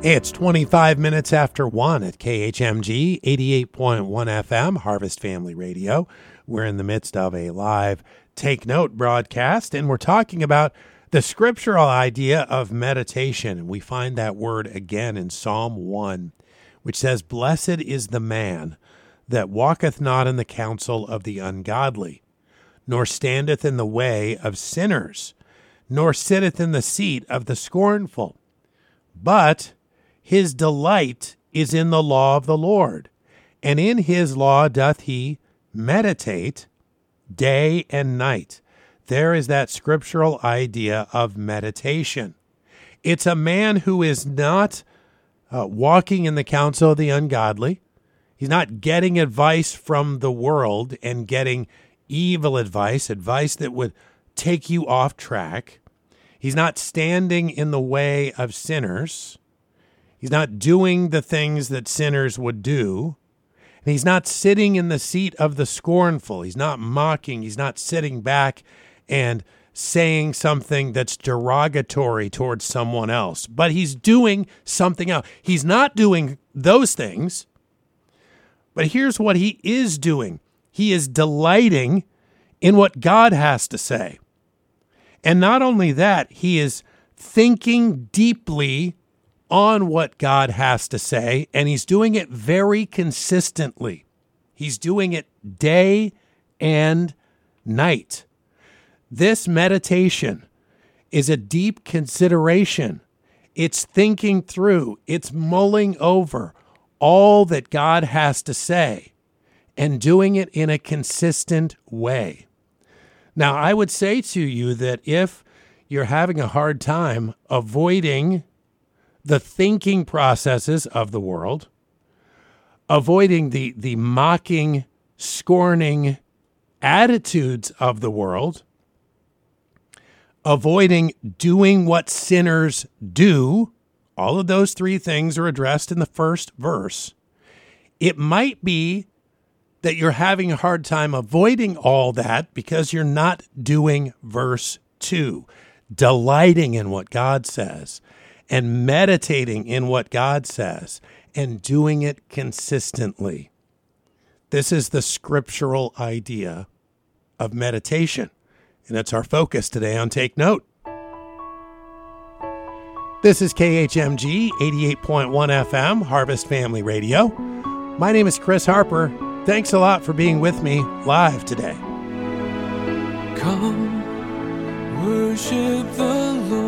It's 25 minutes after 1 at KHMG 88.1 FM, Harvest Family Radio. We're in the midst of a live Take Note broadcast, and we're talking about the scriptural idea of meditation. We find that word again in Psalm 1, which says, Blessed is the man that walketh not in the counsel of the ungodly, nor standeth in the way of sinners, nor sitteth in the seat of the scornful. But his delight is in the law of the Lord, and in his law doth he meditate day and night. There is that scriptural idea of meditation. It's a man who is not uh, walking in the counsel of the ungodly. He's not getting advice from the world and getting evil advice, advice that would take you off track. He's not standing in the way of sinners. He's not doing the things that sinners would do. And he's not sitting in the seat of the scornful. He's not mocking. He's not sitting back and saying something that's derogatory towards someone else. But he's doing something else. He's not doing those things. But here's what he is doing he is delighting in what God has to say. And not only that, he is thinking deeply on what God has to say, and he's doing it very consistently. He's doing it day and night. This meditation is a deep consideration. It's thinking through, it's mulling over all that God has to say and doing it in a consistent way. Now, I would say to you that if you're having a hard time avoiding the thinking processes of the world, avoiding the, the mocking, scorning attitudes of the world, avoiding doing what sinners do. All of those three things are addressed in the first verse. It might be that you're having a hard time avoiding all that because you're not doing verse 2, delighting in what God says and meditating in what God says and doing it consistently. This is the scriptural idea of meditation, and it's our focus today on Take Note. This is KHMG 88.1 FM, Harvest Family Radio. My name is Chris Harper. Thanks a lot for being with me live today. Come, worship the Lord.